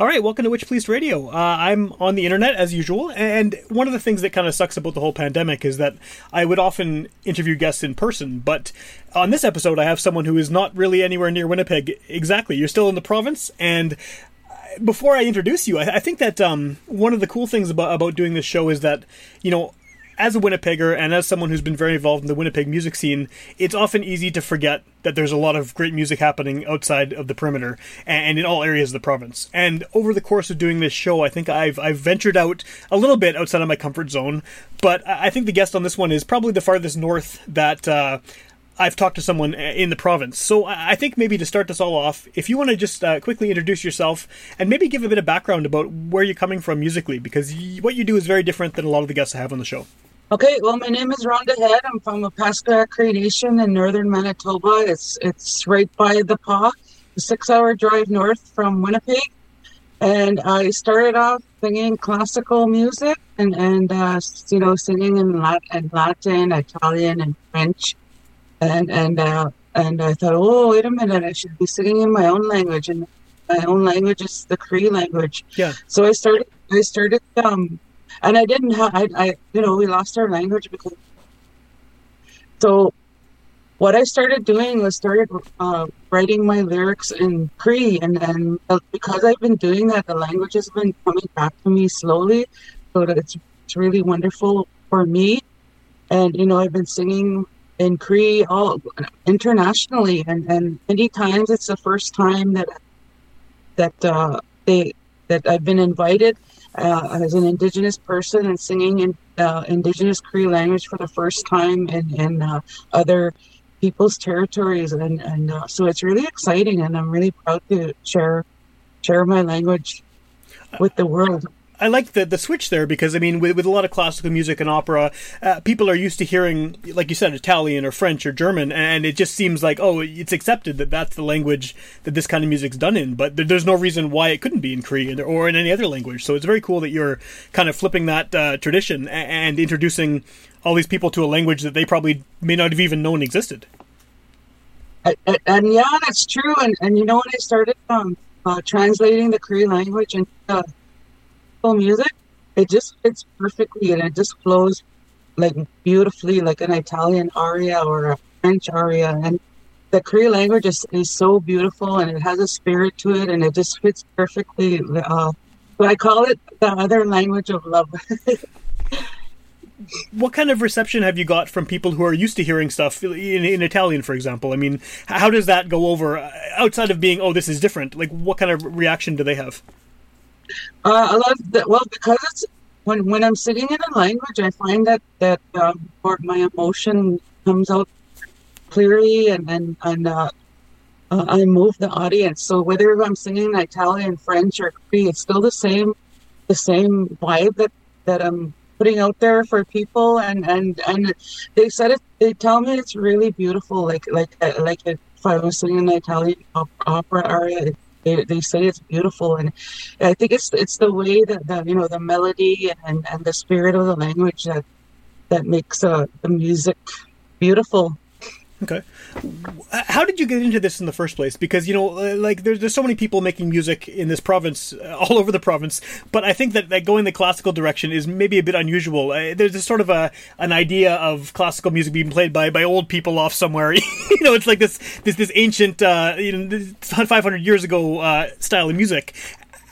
All right, welcome to Witch Police Radio. Uh, I'm on the internet as usual, and one of the things that kind of sucks about the whole pandemic is that I would often interview guests in person, but on this episode, I have someone who is not really anywhere near Winnipeg. Exactly, you're still in the province, and before I introduce you, I, I think that um, one of the cool things about about doing this show is that you know as a Winnipegger and as someone who's been very involved in the Winnipeg music scene, it's often easy to forget that there's a lot of great music happening outside of the perimeter and in all areas of the province. And over the course of doing this show, I think I've I've ventured out a little bit outside of my comfort zone. But I think the guest on this one is probably the farthest north that. Uh, I've talked to someone in the province. So I think maybe to start this all off, if you want to just uh, quickly introduce yourself and maybe give a bit of background about where you're coming from musically, because what you do is very different than a lot of the guests I have on the show. Okay, well, my name is Rhonda Head. I'm from Cree Nation in northern Manitoba. It's it's right by the Pas, a six-hour drive north from Winnipeg. And I started off singing classical music and and uh, you know singing in Latin, Latin, Italian, and French. And and uh, and I thought, oh wait a minute, I should be singing in my own language, and my own language is the Cree language. Yeah. So I started I started um and I didn't have I, I you know we lost our language because so what I started doing was started uh, writing my lyrics in Cree and and because I've been doing that the language has been coming back to me slowly so it's it's really wonderful for me. And you know I've been singing in Cree all internationally and and many times it's the first time that that uh, they that I've been invited uh, as an Indigenous person and singing in uh, Indigenous Cree language for the first time in, in uh, other people's territories, and, and uh, so it's really exciting, and I'm really proud to share share my language with the world. I like the the switch there because I mean, with, with a lot of classical music and opera, uh, people are used to hearing, like you said, Italian or French or German, and it just seems like oh, it's accepted that that's the language that this kind of music's done in. But there, there's no reason why it couldn't be in Cree or in any other language. So it's very cool that you're kind of flipping that uh, tradition and, and introducing all these people to a language that they probably may not have even known existed. And, and yeah, that's true. And, and you know when I started um, uh, translating the Cree language into uh, music, it just fits perfectly and it just flows like beautifully, like an Italian aria or a French aria. And the Cree language is, is so beautiful and it has a spirit to it and it just fits perfectly. Uh, but I call it the other language of love. what kind of reception have you got from people who are used to hearing stuff in, in, Italian, for example? I mean, how does that go over uh, outside of being, oh, this is different? Like, what kind of reaction do they have? Uh, I love that. Well, because when when I'm singing in a language, I find that that um, my emotion comes out clearly, and and and uh, uh, I move the audience. So whether I'm singing Italian, French, or Cree, it's still the same the same vibe that that I'm putting out there for people. And and and they said it. They tell me it's really beautiful. Like like like if I was singing in an Italian opera aria they, they say it's beautiful and i think it's it's the way that the you know the melody and and the spirit of the language that that makes uh, the music beautiful Okay. How did you get into this in the first place? Because you know, like there's there's so many people making music in this province, uh, all over the province. But I think that, that going the classical direction is maybe a bit unusual. Uh, there's this sort of a an idea of classical music being played by, by old people off somewhere. you know, it's like this this this ancient, uh, you know, 500 years ago uh, style of music.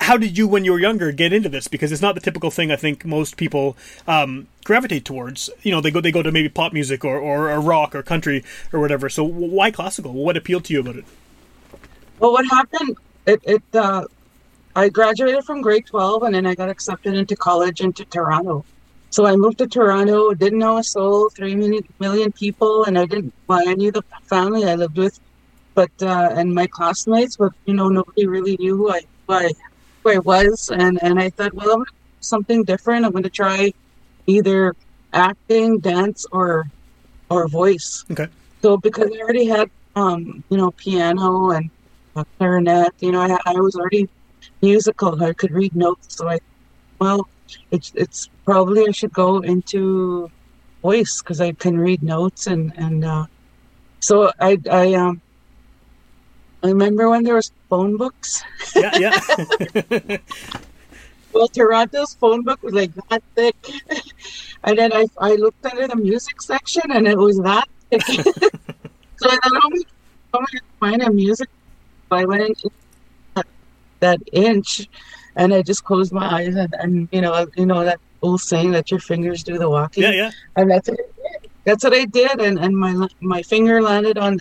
How did you, when you were younger, get into this? Because it's not the typical thing I think most people um, gravitate towards. You know, they go they go to maybe pop music or, or, or rock or country or whatever. So why classical? What appealed to you about it? Well, what happened? It, it uh, I graduated from grade 12 and then I got accepted into college into Toronto. So I moved to Toronto, didn't know a soul, three million, million people, and I didn't, well, I knew the family I lived with, but, uh, and my classmates, but, you know, nobody really knew who I, who I, I was. And, and I thought, well, I'm do something different. I'm going to try either acting, dance, or, or voice. Okay. So because I already had, um, you know, piano and clarinet, you know, I, I was already musical. I could read notes. So I, well, it's it's probably I should go into voice because I can read notes and and uh, so I I um remember when there was phone books. Yeah, yeah. Well, Toronto's phone book was like that thick, and then I I looked under the music section and it was that thick. so I thought, oh how oh am I, how am I gonna find a music? So I went into that, that inch, and I just closed my eyes and, and you know you know that old saying that your fingers do the walking. yeah, yeah. And that's what I did. That's what I did, and and my my finger landed on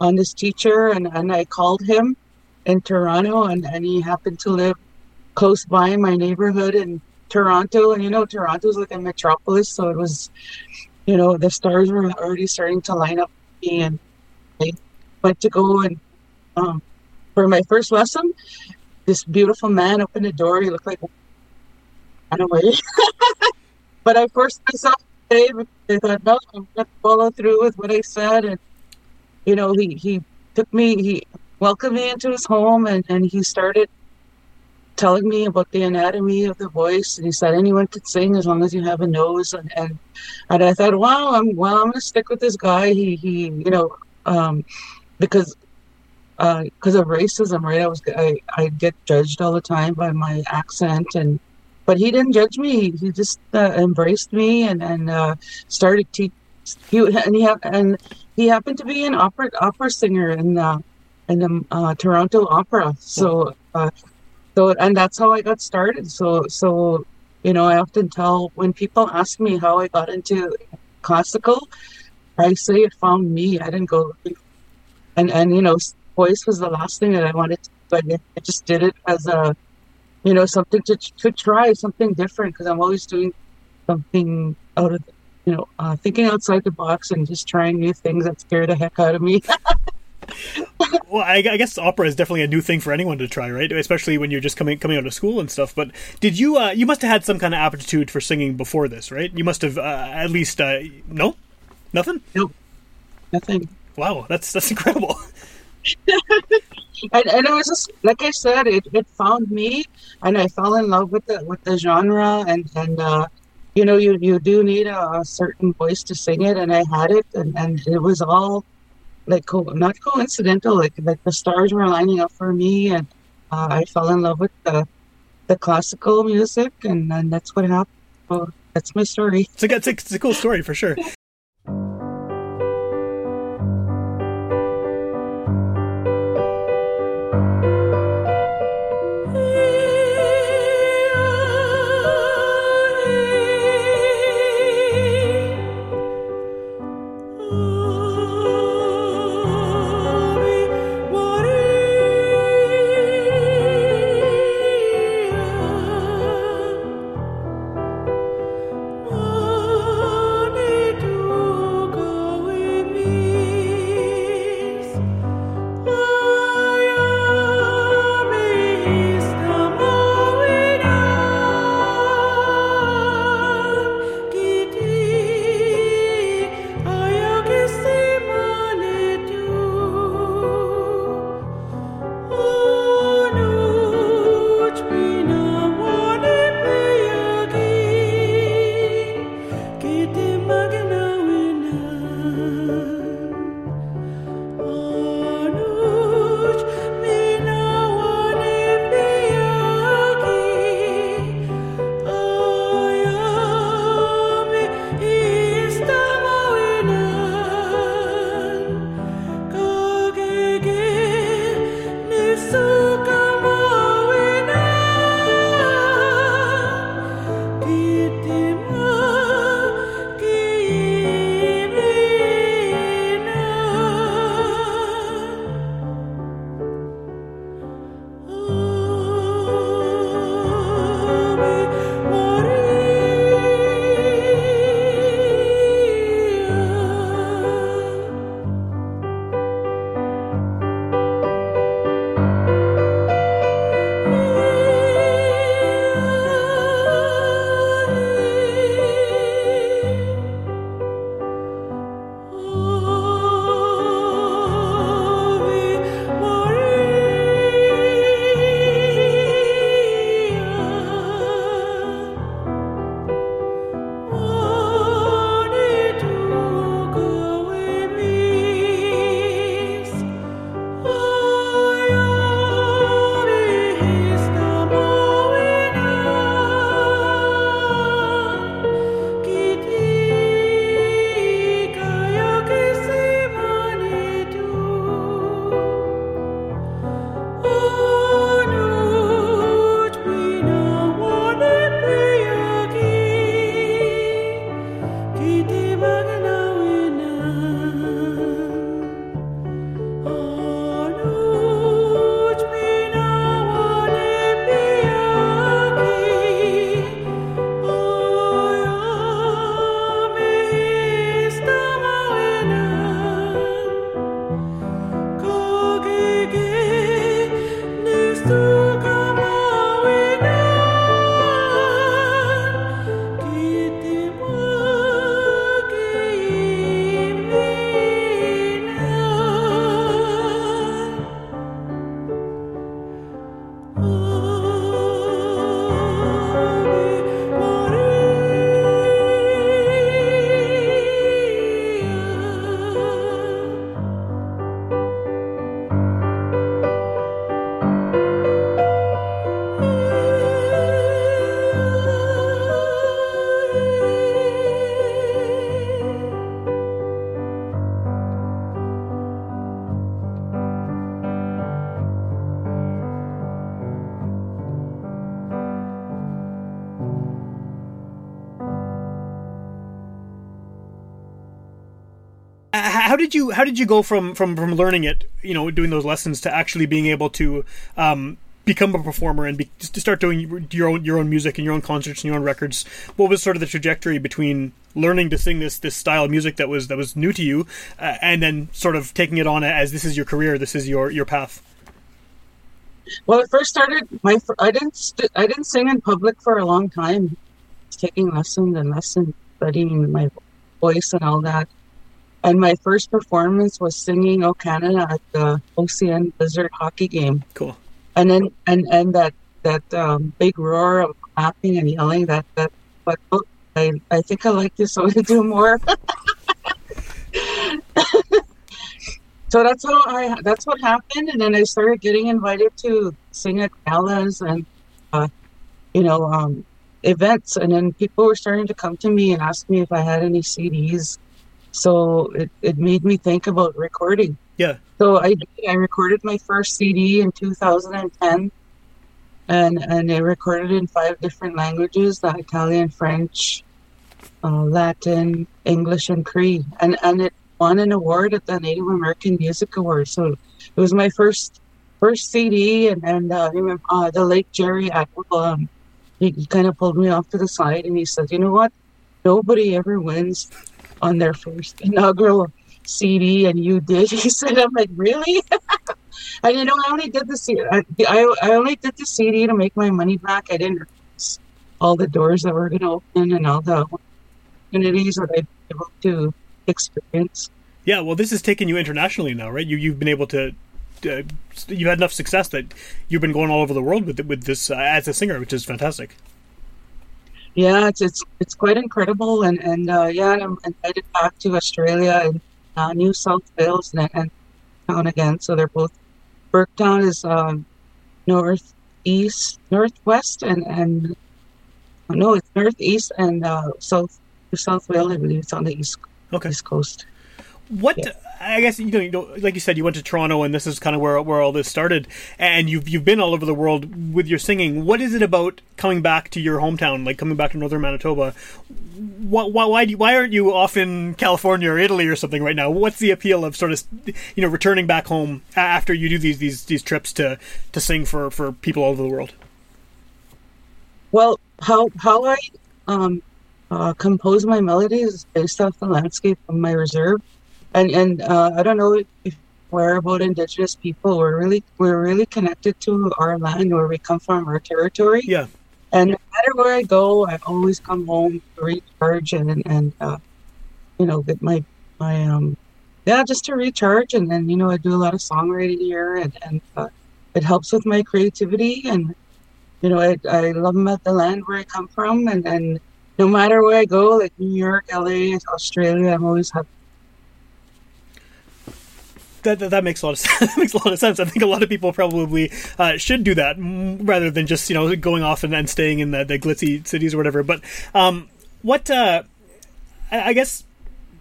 on this teacher, and and I called him in Toronto, and and he happened to live close by in my neighborhood in Toronto, and you know Toronto's like a metropolis, so it was, you know, the stars were already starting to line up and I went to go and um for my first lesson. This beautiful man opened the door. He looked like I don't away. but I forced myself to stay because I thought, no, I'm going to follow through with what I said. And, you know, he, he took me, he welcomed me into his home and, and he started telling me about the anatomy of the voice. And he said, anyone could sing as long as you have a nose. And, and, and I thought, wow, I'm, well, I'm going to stick with this guy. He, he, you know, um, because because of racism, right? I was I, I get judged all the time by my accent, and but he didn't judge me. He just uh, embraced me and and uh, started teach. He and he and he happened to be an opera opera singer in the in the uh, Toronto Opera. So uh, so and that's how I got started. So so you know I often tell when people ask me how I got into classical, I say it found me. I didn't go. And and you know voice was the last thing that I wanted to, but I just did it as a, you know, something to to try something different because I'm always doing something out of, you know, uh, thinking outside the box and just trying new things that scare the heck out of me. Well, I, I guess opera is definitely a new thing for anyone to try, right? Especially when you're just coming coming out of school and stuff. But did you? Uh, you must have had some kind of aptitude for singing before this, right? You must have uh, at least uh, no, nothing. nope, nothing. Wow, that's that's incredible. And, and it was just like I said, it, it found me, and I fell in love with the with the genre, and and uh, you know, you you do need a, a certain voice to sing it, and I had it, and, and it was all like co- not coincidental, like like the stars were lining up for me, and uh, I fell in love with the the classical music, and, and that's what happened. So that's my story. It's a, it's a, it's a cool story for sure. how did you how did you go from from from learning it, you know, doing those lessons to actually being able to um, become a performer and be, to start doing your own your own music and your own concerts and your own records? What was sort of the trajectory between learning to sing this this style of music that was that was new to you, uh, and then sort of taking it on as this is your career, this is your your path? Well, it first started. My I didn't st- I didn't sing in public for a long time. Taking lessons and lessons, studying my voice and all that. And my first performance was singing "O Canada" at the OCN Blizzard hockey game. Cool. And then and and that that um, big roar of clapping and yelling. That that but oh, I I think I like this. So gonna do more. so that's how I that's what happened, and then I started getting invited to sing at galas and uh, you know um, events, and then people were starting to come to me and ask me if I had any CDs. So it, it made me think about recording. Yeah. So I I recorded my first CD in 2010, and and I recorded in five different languages: the Italian, French, uh, Latin, English, and Cree. And and it won an award at the Native American Music Awards. So it was my first first CD. And and uh, remember uh, the late Jerry Atwell, um, he, he kind of pulled me off to the side and he said, "You know what? Nobody ever wins on their first inaugural." CD and you did. He said, "I'm like, really?" and you know, I only did the CD. I, I, only did the CD to make my money back. I didn't all the doors that were going to open and all the opportunities that I'd be able to experience. Yeah, well, this has taken you internationally now, right? You you've been able to. Uh, you've had enough success that you've been going all over the world with with this uh, as a singer, which is fantastic. Yeah, it's it's it's quite incredible, and and uh, yeah, and I'm invited back to Australia and uh, New South Wales and, and town again. So they're both. Burketown is um, northeast, northwest, and and no, it's northeast and uh, south South Wales. I believe it's on the east Okay. east coast. What Yeah. I guess you know, you know, like you said, you went to Toronto, and this is kind of where where all this started. And you've you've been all over the world with your singing. What is it about coming back to your hometown, like coming back to northern Manitoba? Why why why, do why aren't you off in California or Italy or something right now? What's the appeal of sort of you know returning back home after you do these these these trips to to sing for for people all over the world? Well, how how I um, uh, compose my melodies is based off the landscape of my reserve, and and uh, I don't know if we're about Indigenous people. We're really we're really connected to our land, where we come from, our territory. Yeah, And no matter where I go, I always come home to recharge and and uh, you know get my my um yeah just to recharge and then you know I do a lot of songwriting here and and uh, it helps with my creativity and you know I I love the land where I come from and and no matter where I go like New York, LA, Australia, I'm always happy. That, that, that makes a lot of sense. that makes a lot of sense. I think a lot of people probably uh, should do that rather than just you know going off and, and staying in the, the glitzy cities or whatever. But um, what uh, I, I guess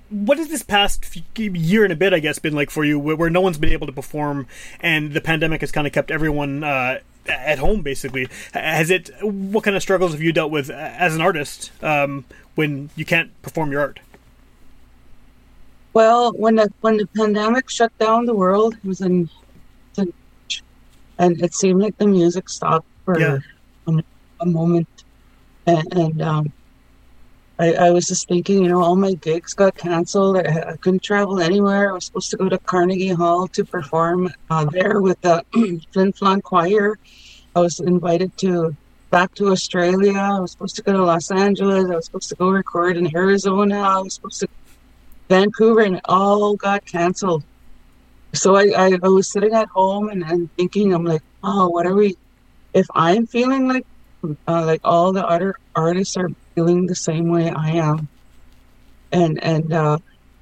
what has this past year and a bit, I guess, been like for you, where, where no one's been able to perform, and the pandemic has kind of kept everyone uh, at home, basically. Has it? What kind of struggles have you dealt with as an artist um, when you can't perform your art? Well, when the when the pandemic shut down the world, it was in, in and it seemed like the music stopped for Yeah. a, a moment, and, and um, I, I was just thinking, you know, all my gigs got canceled. I, I couldn't travel anywhere. I was supposed to go to Carnegie Hall to perform uh, there with the Flin Flon Choir. I was invited to back to Australia. I was supposed to go to Los Angeles. I was supposed to go record in Arizona. I was supposed to Vancouver, and it all got canceled. So I, I, I was sitting at home and, and thinking, I'm like, oh, what are we? If I'm feeling like uh, like all the other artists are feeling the same way I am, and and uh,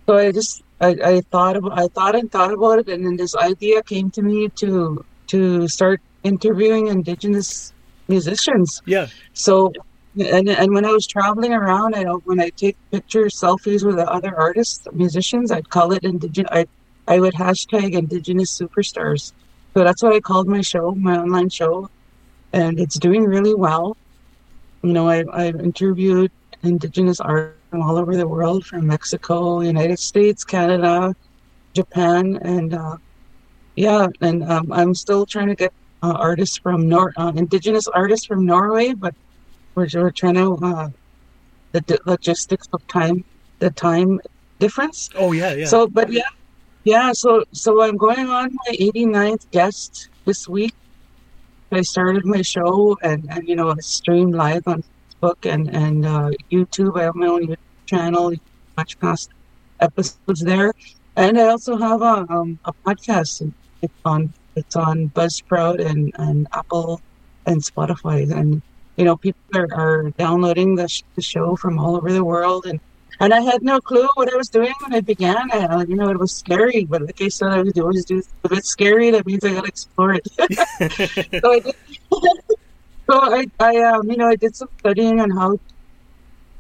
so I just I, I thought about I thought and thought about it, and then this idea came to me to to start interviewing Indigenous musicians. Yeah, So, and and when I was traveling around, I when I take pictures, selfies with the other artists, musicians, I'd call it indigenous. I I would hashtag Indigenous superstars. So that's what I called my show, my online show, and it's doing really well. You know, I I've interviewed Indigenous artists from all over the world, from Mexico, United States, Canada, Japan, and uh, yeah, and um, I'm still trying to get uh, artists from Nor uh, indigenous artists from Norway, but we're, we're trying to uh, the d- logistics of time, the time difference. Oh yeah, yeah. So, but yeah, yeah. So, so I'm going on my 89th guest this week. I started my show and, and you know, I stream live on Facebook and and uh, YouTube. I have my own YouTube channel. You can watch past episodes there, and I also have a um, a podcast. It's on it's on Buzzsprout and and Apple and Spotify, and you know people are, are downloading the, sh- the show from all over the world and and I had no clue what I was doing when I began. I, uh, you know, it was scary, but like I said, I was always do if it's scary, that means I got to explore it. so I did. so I, I, um, you know, I did some studying on how to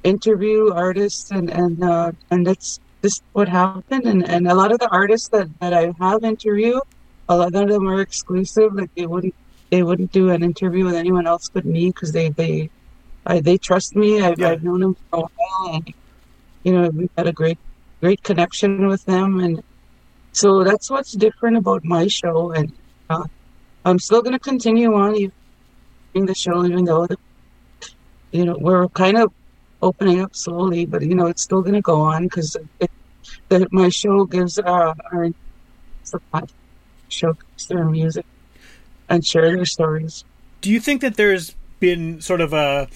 interview artists, and and uh, and that's just what happened. And and a lot of the artists that that I have interviewed, a lot of them are exclusive. Like they wouldn't they wouldn't do an interview with anyone else but me because they they I, they trust me. I've, Yeah. I've known them for a while, and you know we've had a great great connection with them, and so that's what's different about my show. And uh, I'm still going to continue on doing the show, even though the, you know we're kind of opening up slowly, but you know it's still going to go on because my show gives uh, our support showcase their music and share their stories. Do you think that there's been sort of a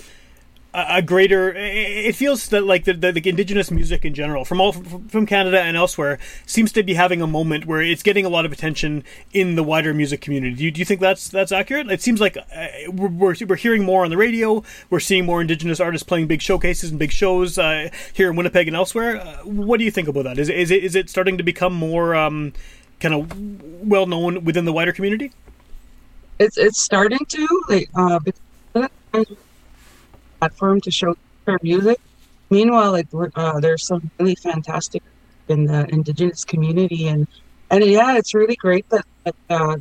a greater it feels that like the, the, the indigenous music in general from all from Canada and elsewhere seems to be having a moment where it's getting a lot of attention in the wider music community. Do you, do you think that's that's accurate? It seems like uh, we're, we're hearing more on the radio. We're seeing more indigenous artists playing big showcases and big shows uh, here in Winnipeg and elsewhere. Uh, what do you think about that? Is is it is it starting to become more um, kind of well known within the wider community? It's it's starting to like uh platform to show their music. Meanwhile, like uh, there's some really fantastic in the indigenous community, and and yeah, it's really great that, that uh,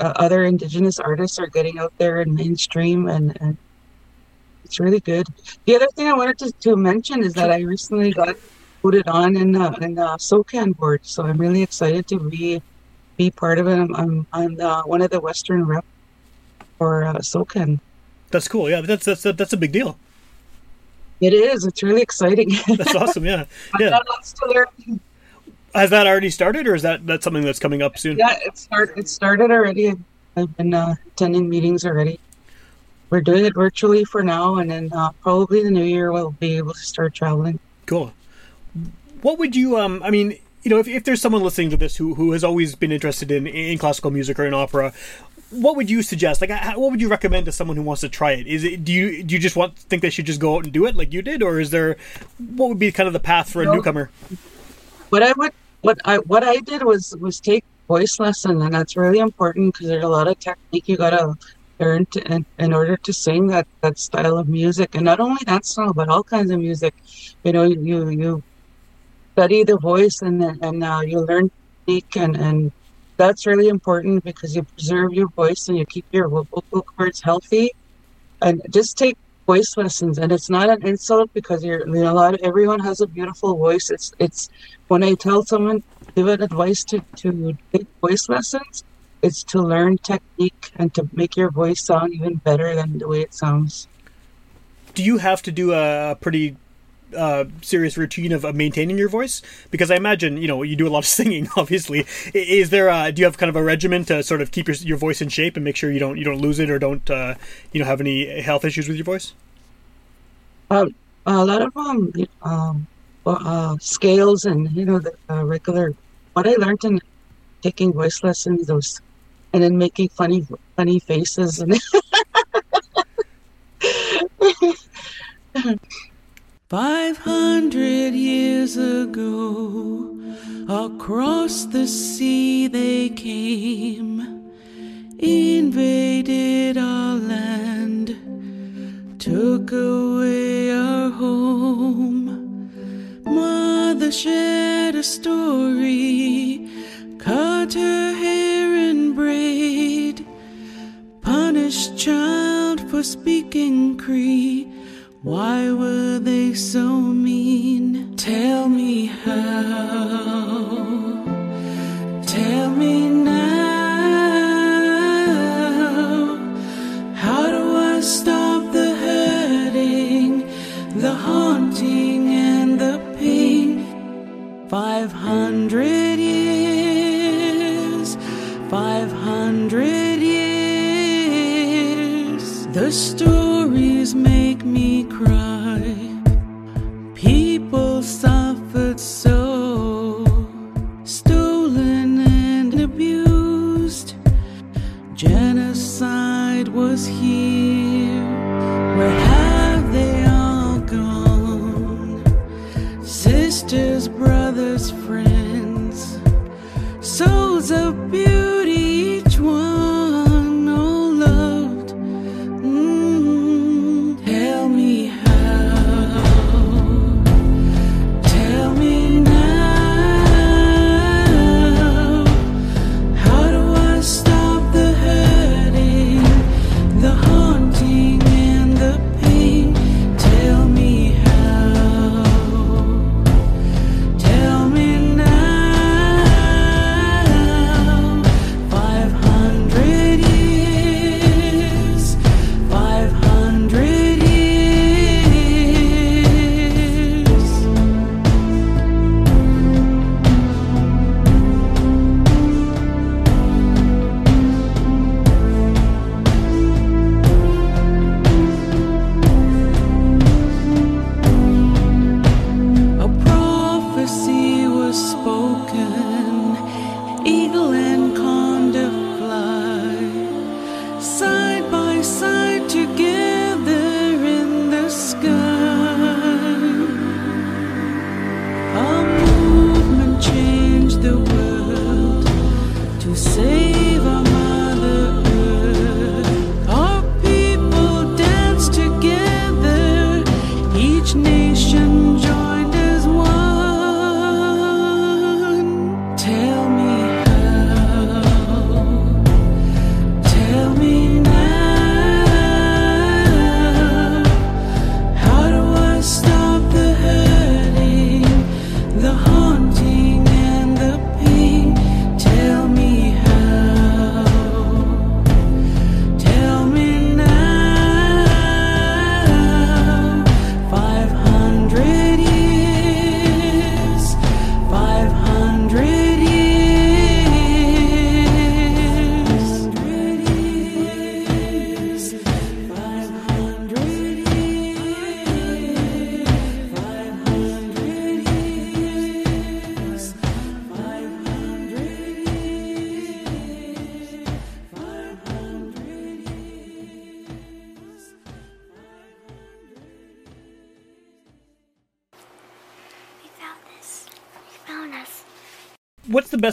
uh, other indigenous artists are getting out there in mainstream, and, and it's really good. The other thing I wanted to, to mention is that I recently got voted on in the in the SOCAN board, so I'm really excited to be be part of it. I'm I'm, I'm uh, one of the Western rep for uh, SOCAN. That's cool. Yeah, that's that's that's a big deal. It is. It's really exciting. That's awesome. Yeah, yeah. got lots to learn. Has that already started, or is that that's something that's coming up soon? Yeah, it start it started already. I've been uh, attending meetings already. We're doing it virtually for now, and then uh, probably the new year we'll be able to start traveling. Cool. What would you um? I mean, you know, if, if there's someone listening to this who who has always been interested in in classical music or in opera, what would you suggest? Like, how, what would you recommend to someone who wants to try it? Is it do you do you just want think they should just go out and do it like you did, or is there what would be kind of the path for a newcomer? What I would what I what I did was was take voice lesson, and that's really important because there's a lot of technique you gotta learn to, in, in order to sing that that style of music, and not only that style, but all kinds of music. You know, you you study the voice, and and uh, you learn technique, and and that's really important because you preserve your voice and you keep your vocal cords healthy, and just take voice lessons and it's not an insult because you're you know, a lot of everyone has a beautiful voice. It's it's when i tell someone give it advice to to take voice lessons it's to learn technique and to make your voice sound even better than the way it sounds. Do you have to do a pretty uh, serious routine of, of maintaining your voice? Because I imagine you know you do a lot of singing. Obviously, is there? A, do you have kind of a regimen to sort of keep your your voice in shape and make sure you don't you don't lose it or don't uh, you know have any health issues with your voice? um, a lot of um, um uh, scales and you know the uh, regular what i learned in taking voice lessons those and then making funny funny faces and Five hundred years ago, across the sea they came, invaded our land, took away our home. Mother shared a story, cut her hair and braid, punished child for speaking Cree. Why were they so mean? Tell me how Tell me now, how do I stop the hurting, the haunting, and the pain? Five hundred years, five hundred years. The stories make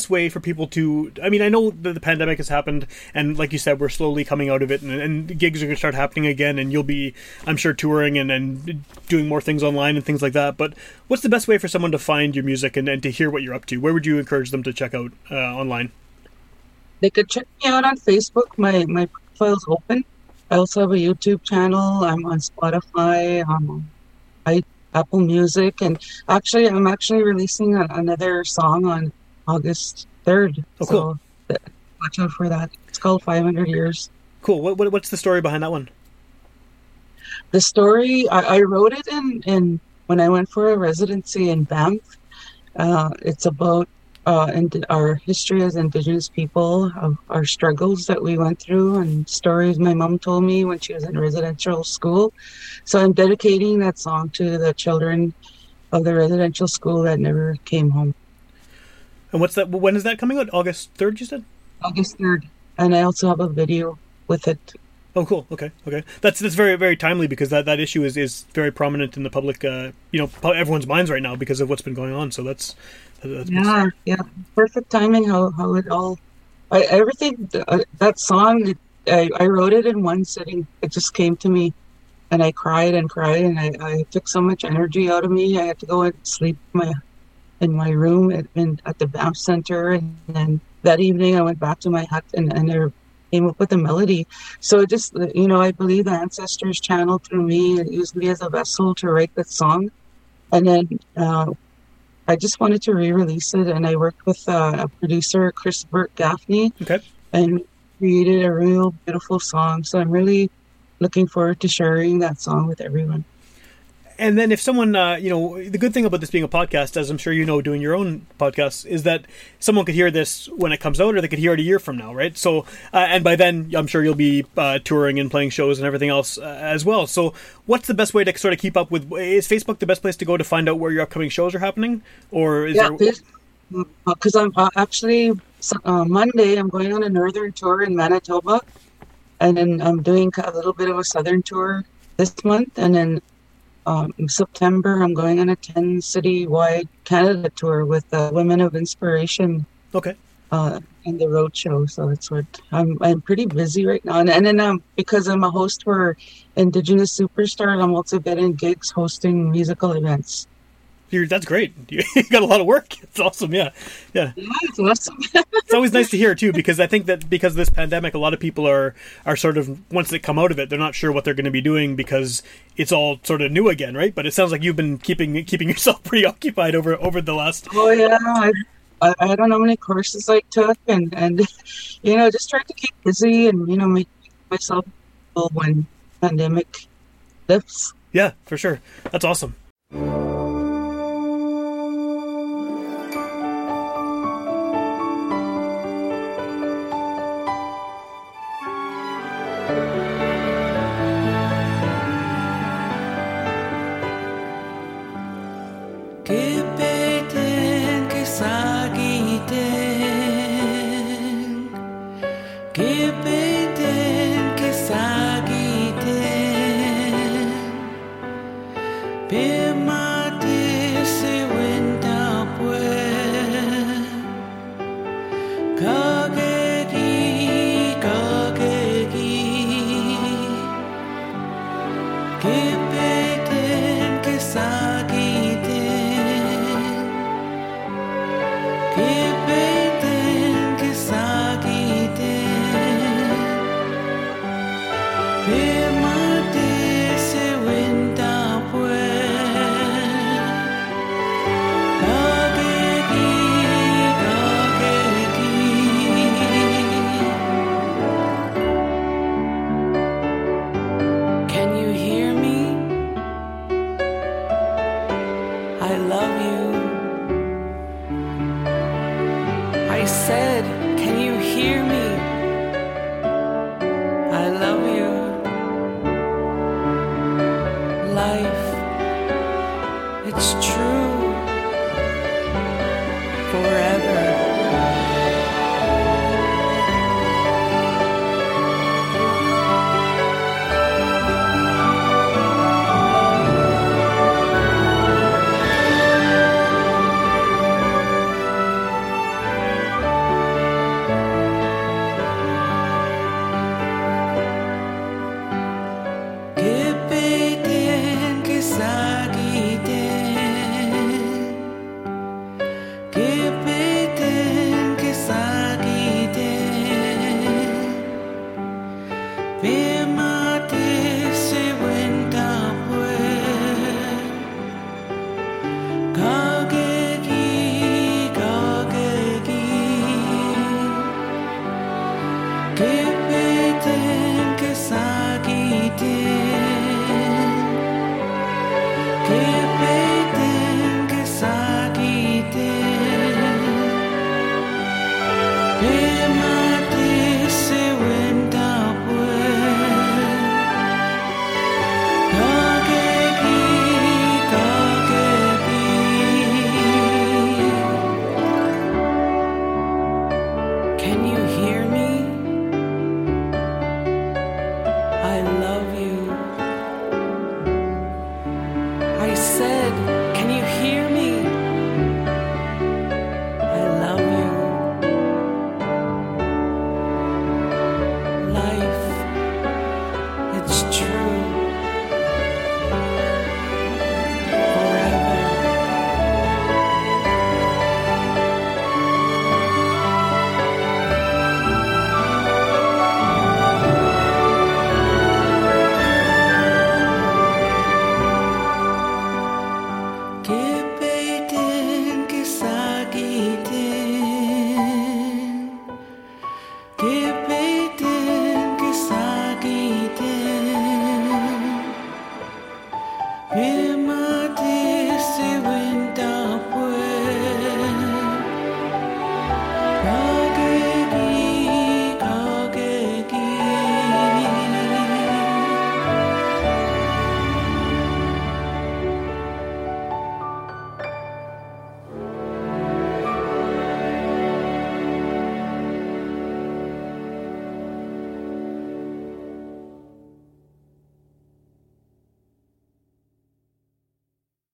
best way for people to? I mean, I know that the pandemic has happened, and like you said, we're slowly coming out of it, and, and gigs are going to start happening again, and you'll be, I'm sure, touring and, and doing more things online and things like that. But what's the best way for someone to find your music and, and to hear what you're up to? Where would you encourage them to check out uh, online? They could check me out on Facebook. My my profile's open. I also have a YouTube channel. I'm on Spotify. I'm on I, Apple Music, and actually, I'm actually releasing a, another song on August third. Oh, cool. So watch out for that. It's called 500 Years. Cool. What, what what's the story behind that one? The story I, I wrote it in in when I went for a residency in Banff. Uh, it's about uh, and our history as Indigenous people, our struggles that we went through, and stories my mom told me when she was in residential school. So I'm dedicating that song to the children of the residential school that never came home. And what's that? When is that coming out? August third, you said? August 3rd. And I also have a video with it. Oh, cool. Okay, okay. That's that's very very timely because that, that issue is, is very prominent in the public, uh, you know, everyone's minds right now because of what's been going on. So that's that's Yeah, yeah. Perfect timing how, how it all, I, everything, uh, that song, it, I, I wrote it in one sitting. It just came to me and I cried and cried and I, I took so much energy out of me. I had to go and sleep my, in my room at, in, at the Banff Center. And then that evening I went back to my hut and, and I came up with a melody. So it just, you know, I believe the ancestors channeled through me and used me as a vessel to write that song. And then, uh, I just wanted to re-release it, and I worked with uh, a producer, Chris Burke-Gaffney, Okay. and created a real beautiful song. So I'm really looking forward to sharing that song with everyone. And then if someone, uh, you know, the good thing about this being a podcast, as I'm sure you know, doing your own podcast, is that someone could hear this when it comes out, or they could hear it a year from now, right? So, uh, and by then, I'm sure you'll be uh, touring and playing shows and everything else uh, as well. So, what's the best way to sort of keep up with? Is Facebook the best place to go to find out where your upcoming shows are happening, or is Yeah, there? because I'm uh, actually uh, Monday. I'm going on a northern tour in Manitoba, and then I'm doing a little bit of a southern tour this month, and then um, in September I'm going on a ten city wide Canada tour with uh, Women of Inspiration Okay. uh, and the road show. So that's what I'm. I'm pretty busy right now, and, and then um, because I'm a host for Indigenous Superstar, I'm also getting gigs hosting musical events. You're, that's great. You got a lot of work. It's awesome. Yeah, yeah. Yeah, it's awesome. It's always nice to hear too, because I think that because of this pandemic, a lot of people are are sort of once they come out of it, they're not sure what they're going to be doing because it's all sort of new again, right? But it sounds like you've been keeping keeping yourself pretty occupied over over the last. Oh yeah, I, I, I don't know how many courses I took, and and you know, just trying to keep busy and you know make myself when pandemic lifts. Yeah, for sure. That's awesome.